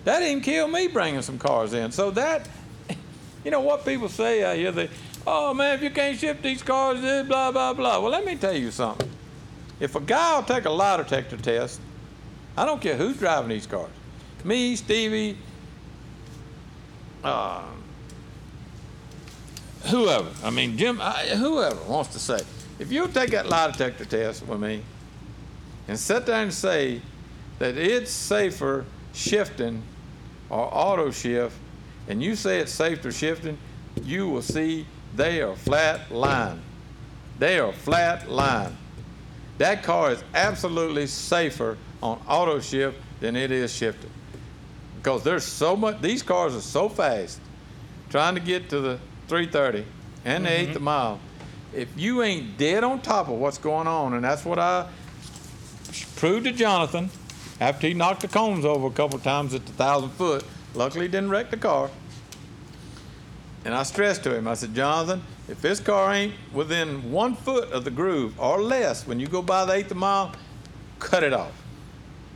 That even killed me bringing some cars in. So that, (laughs) you know what people say out here, they, oh man, if you can't shift these cars, blah, blah, blah. Well, let me tell you something. If a guy will take a lie detector test, I don't care who's driving these cars. Me, Stevie, uh, whoever. I mean, Jim, I, whoever wants to say. If you'll take that lie detector test with me and sit there and say that it's safer shifting or auto shift, and you say it's safer shifting, you will see they are flat line. They are flat line. That car is absolutely safer on auto shift than it is shifted. Because there's so much, these cars are so fast trying to get to the 330 and mm-hmm. the eighth mile. If you ain't dead on top of what's going on, and that's what I proved to Jonathan after he knocked the cones over a couple of times at the thousand foot. Luckily, he didn't wreck the car. And I stressed to him, I said, Jonathan, if this car ain't within one foot of the groove or less when you go by the eighth mile, cut it off.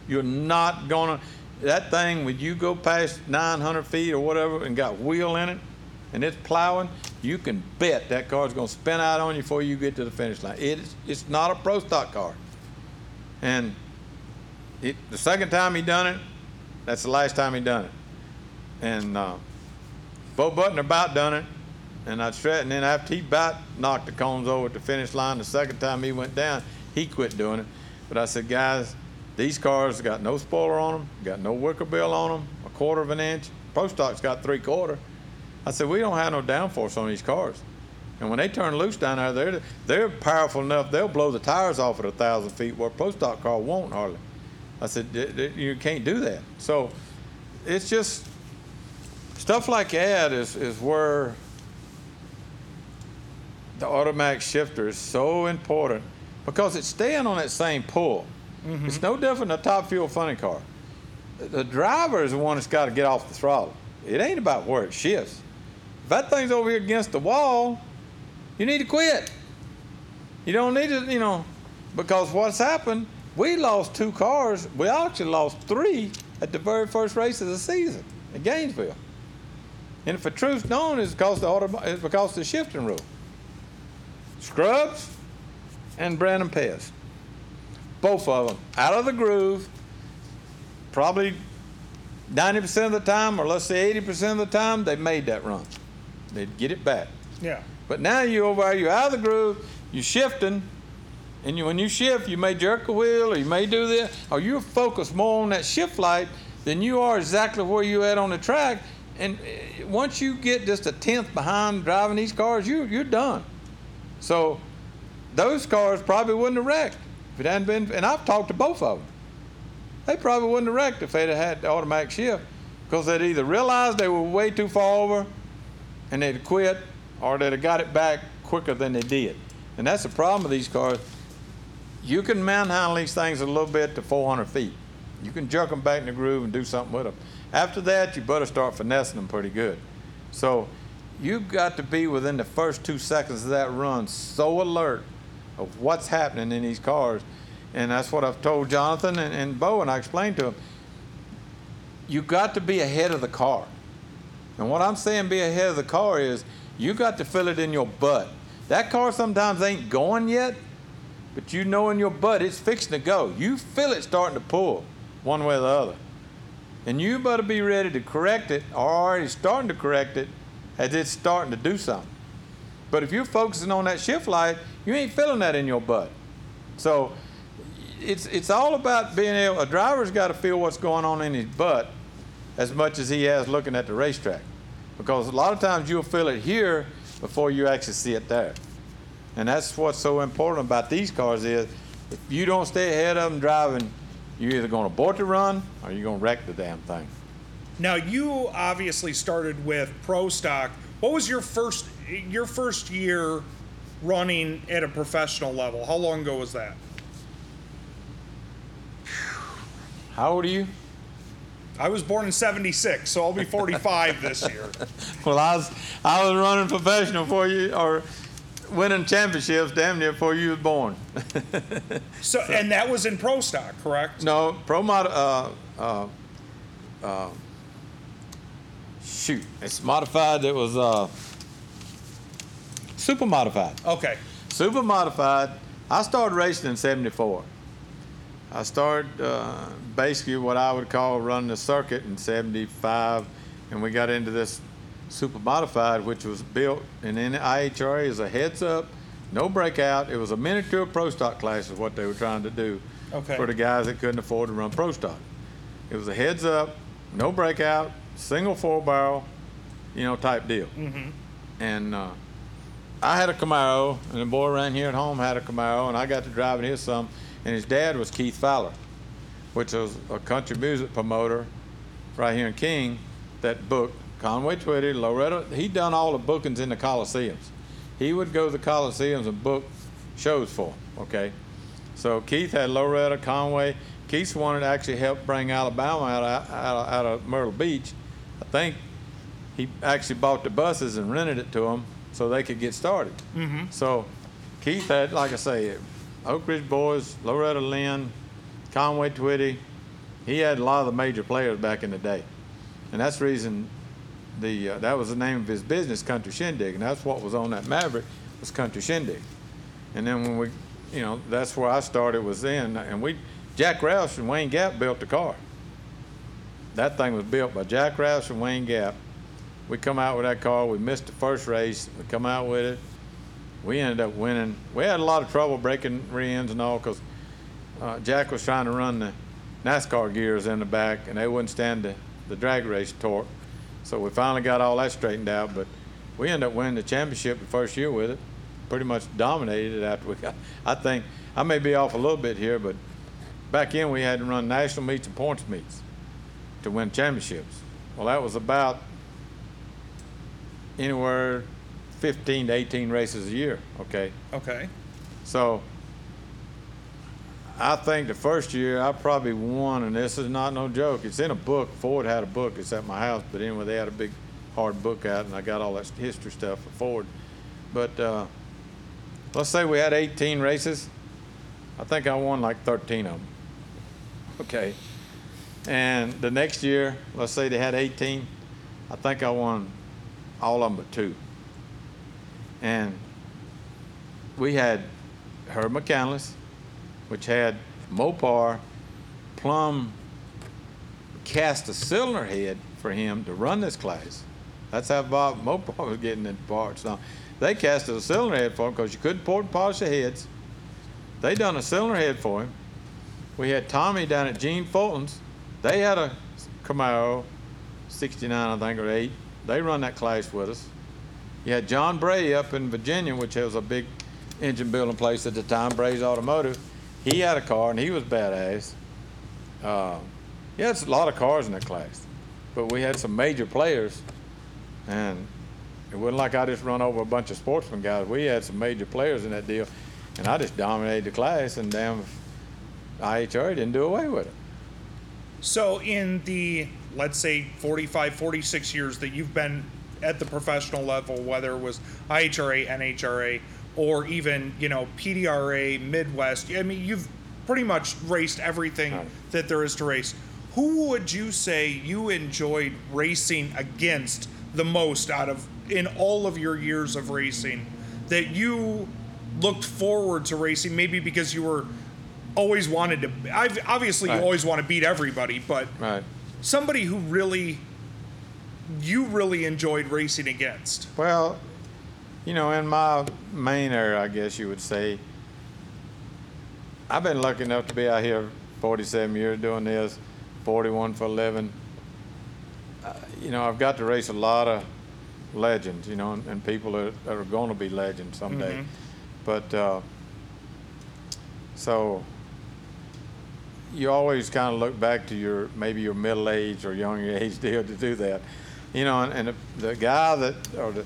You're not gonna, that thing, when you go past 900 feet or whatever and got wheel in it and it's plowing, you can bet that car's gonna spin out on you before you get to the finish line. It's, it's not a pro stock car. And it, the second time he done it, that's the last time he done it. And uh, Bo Butner about done it, and I straight, and then after he about knocked the cones over at the finish line, the second time he went down, he quit doing it. But I said, guys, these cars got no spoiler on them, got no wicker bill on them, a quarter of an inch. Pro Stock's got three quarter. I said, we don't have no downforce on these cars. And when they turn loose down there, they're, they're powerful enough, they'll blow the tires off at a thousand feet, where a Pro Stock car won't hardly. I said, "D- d- you can't do that. So it's just stuff like that is, is where the automatic shifter is so important because it's staying on that same pull. Mm-hmm. It's no different than a top fuel funny car. The driver is the one that's got to get off the throttle. It ain't about where it shifts. If that thing's over here against the wall, you need to quit. You don't need to, you know, because what's happened, we lost two cars. We actually lost three at the very first race of the season at Gainesville. And if the truth's known, it's because the auto, it's because the shifting rule. Scrubs and Brandon Pez. Both of them out of the groove, probably 90% of the time, or let's say 80% of the time, they made that run. They'd get it back. Yeah. But now you're over there, you're out of the groove, you're shifting, and you, when you shift, you may jerk a wheel or you may do this, or you focus more on that shift light than you are exactly where you're at on the track. And uh, once you get just a tenth behind driving these cars, you you're done. So those cars probably wouldn't have wrecked if it hadn't been. And I've talked to both of them. They probably wouldn't have wrecked if they'd have had the automatic shift because they'd either realized they were way too far over and they'd quit, or they'd have got it back quicker than they did. And that's the problem with these cars. You can manhandle these things a little bit to 400 feet. You can jerk them back in the groove and do something with them. After that, you better start finessing them pretty good. So you've got to be within the first two seconds of that run so alert of what's happening in these cars. And that's what I've told Jonathan and, and Bo, and I explained to him. You've got to be ahead of the car. And what I'm saying be ahead of the car is you got to feel it in your butt. That car sometimes ain't going yet, but you know in your butt it's fixing to go. You feel it starting to pull one way or the other. And you better be ready to correct it or already starting to correct it as it's starting to do something. But if you're focusing on that shift light, you ain't feeling that in your butt. So it's it's all about being able a driver's got to feel what's going on in his butt as much as he has looking at the racetrack. Because a lot of times you'll feel it here before you actually see it there. And that's what's so important about these cars is if you don't stay ahead of them driving, you're either going to abort the run or you're going to wreck the damn thing. Now you obviously started with pro stock. What was your first your first year running at a professional level? How long ago was that? How old are you? I was born in 76, so I'll be 45 this year. (laughs) Well, I was I was running professional before you or winning championships damn near before you was born. (laughs) So, and that was in pro stock, correct? no, pro mod uh, uh, uh, shoot, it's modified. It was uh, super modified. Okay. Super modified. I started racing in '74. I started uh, basically what I would call running the circuit in '75, and we got into this super modified, which was built and in IHRA as a heads up, no breakout. It was a miniature pro stock class, is what they were trying to do Okay. for the guys that couldn't afford to run pro stock. It was a heads up, no breakout, single four barrel, you know, type deal. Mm-hmm. And uh, I had a Camaro, and the boy around here at home had a Camaro, and I got to driving his some. And his dad was Keith Fowler, which was a country music promoter right here in King that booked Conway Twitty, Loretta. He'd done all the bookings in the Coliseums. He would go to the Coliseums and book shows for 'em, okay? So Keith had Loretta, Conway. Keith wanted to actually help bring Alabama out of, out of, out of Myrtle Beach. I think he actually bought the buses and rented it to them so they could get started. Mm-hmm. So Keith had, like I say, Oak Ridge Boys, Loretta Lynn, Conway Twitty. He had a lot of the major players back in the day, and that's the reason the uh, that was the name of his business, Country Shindig, and that's what was on that Maverick was Country Shindig. And then when we, you know, that's where I started was then, and we, Jack Roush and Wayne Gapp built the car. That thing was built by Jack Roush and Wayne Gapp. We come out with that car. We missed the first race. We come out with it. We ended up winning. We had a lot of trouble breaking rear ends and all because uh, Jack was trying to run the NASCAR gears in the back, and they wouldn't stand the, the drag race torque. So we finally got all that straightened out, but we ended up winning the championship the first year with it. Pretty much dominated it after we got. I think I may be off a little bit here, but back in we had to run national meets and points meets to win championships. Well, that was about anywhere 15 to 18 races a year. Okay, Okay. so I think the first year I probably won, and this is not no joke. It's in a book. Ford had a book. It's at my house, but anyway, they had a big hard book out, and I got all that history stuff for Ford. But uh, let's say we had 18 races. I think I won like 13 of them. Okay. And the next year, let's say they had 18. I think I won all of them but two. And we had Herb McCandless, which had Mopar plumb cast a cylinder head for him to run this class. That's how Bob (laughs) Mopar was getting in parts. Now, they cast a cylinder head for him because you couldn't port and polish the heads. They done a cylinder head for him. We had Tommy down at Gene Fulton's. They had a Camaro, 69, I think, or 8. They run that class with us. You had John Bray up in Virginia, which was a big engine building place at the time, Bray's Automotive. He had a car and he was badass. Uh, he had a lot of cars in that class, but we had some major players, and it wasn't like I just run over a bunch of sportsman guys. We had some major players in that deal, and I just dominated the class, and damn, IHR didn't do away with it. So, in the, let's say, 45, 46 years that you've been at the professional level, whether it was IHRA, NHRA, or even, you know, PDRA, Midwest, I mean, you've pretty much raced everything that there is to race. Who would you say you enjoyed racing against the most out of, in all of your years of racing, that you looked forward to racing, maybe because you were always wanted to, I've, obviously you always want to beat everybody, but Right. somebody who really you really enjoyed racing against. Well, you know, in my main area, I guess you would say, I've been lucky enough to be out here 47 years doing this, 41 for 11. Uh, you know, I've got to race a lot of legends, you know, and, and people that, that are going to be legends someday. But uh, so you always kind of look back to your maybe your middle age or younger (laughs) age deal to do that, you know. And, and the, the guy that or the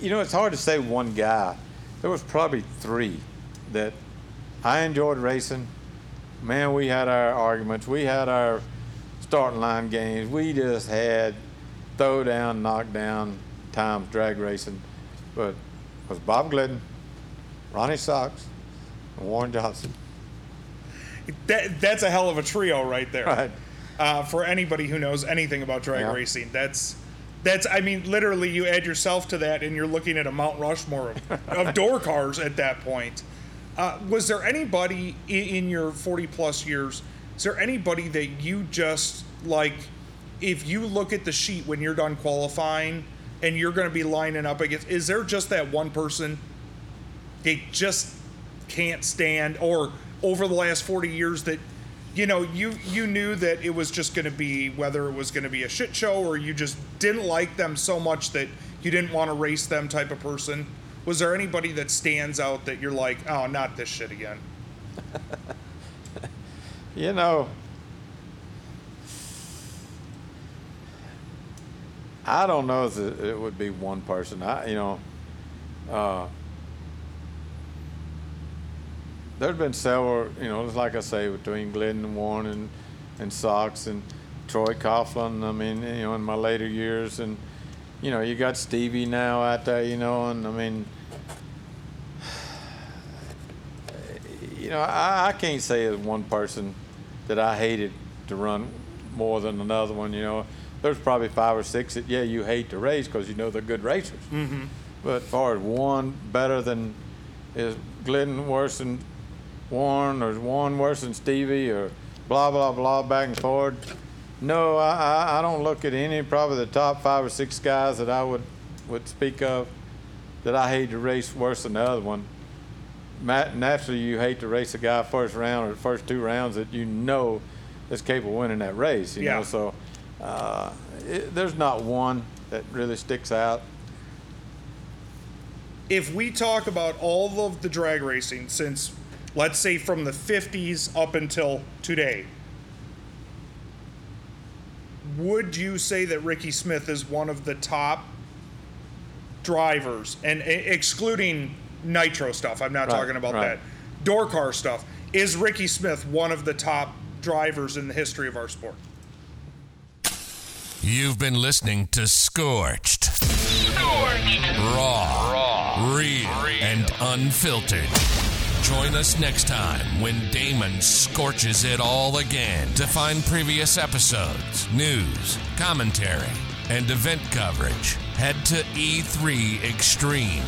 you know it's hard to say one guy. There was probably three that I enjoyed racing. Man, we had our arguments. We had our starting line games. We just had throw down, knock down times drag racing. But it was Bob Glidden, Ronnie Sox, and Warren Johnson. That that's a hell of a trio right there. Right. Uh, for anybody who knows anything about drag Yeah. racing, that's that's I mean literally you add yourself to that and you're looking at a Mount Rushmore of, (laughs) of door cars at that point. Uh, was there anybody in, in your 40 plus years? Is there anybody that you just like? If you look at the sheet when you're done qualifying and you're going to be lining up against, is there just that one person they just can't stand or over the last 40 years that you know you you knew that it was just going to be whether it was going to be a shit show or you just didn't like them so much that you didn't want to race them type of person was there anybody that stands out that you're like oh not this shit again (laughs) You know, I don't know if it, would be one person. I, you know, uh, there's been several, you know, just like I say, between Glidden and Warren and, and Sox and Troy Coughlin. I mean, you know, in my later years, and you know, you got Stevie now out there, you know, and I mean, (sighs) you know, I, I can't say there's one person that I hated to run more than another one. You know, there's probably five or six that yeah you hate to race because you know they're good racers. Mm-hmm. But as far as one better than is Glidden worse than Warren there's one worse than Stevie or blah blah blah back and forth. No, I, I, I don't look at any probably the top five or six guys that I would would speak of that I hate to race worse than the other one. Matt, naturally, you hate to race a guy first round or the first two rounds that you know is capable of winning that race. You Yeah. know, so uh, it, there's not one that really sticks out. if we talk about all of the drag racing since let's say from the 50s up until today. Would you say that Ricky Smith is one of the top drivers? And excluding nitro stuff I'm not Right, talking about right. that. Door car stuff. Is Ricky Smith one of the top drivers in the history of our sport? You've been listening to Scorched. Raw, Raw. Real, and unfiltered. Join us next time when Damon scorches it all again to find previous episodes, news, commentary, and event coverage. Head to E3 Extreme.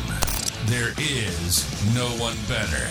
There is no one better.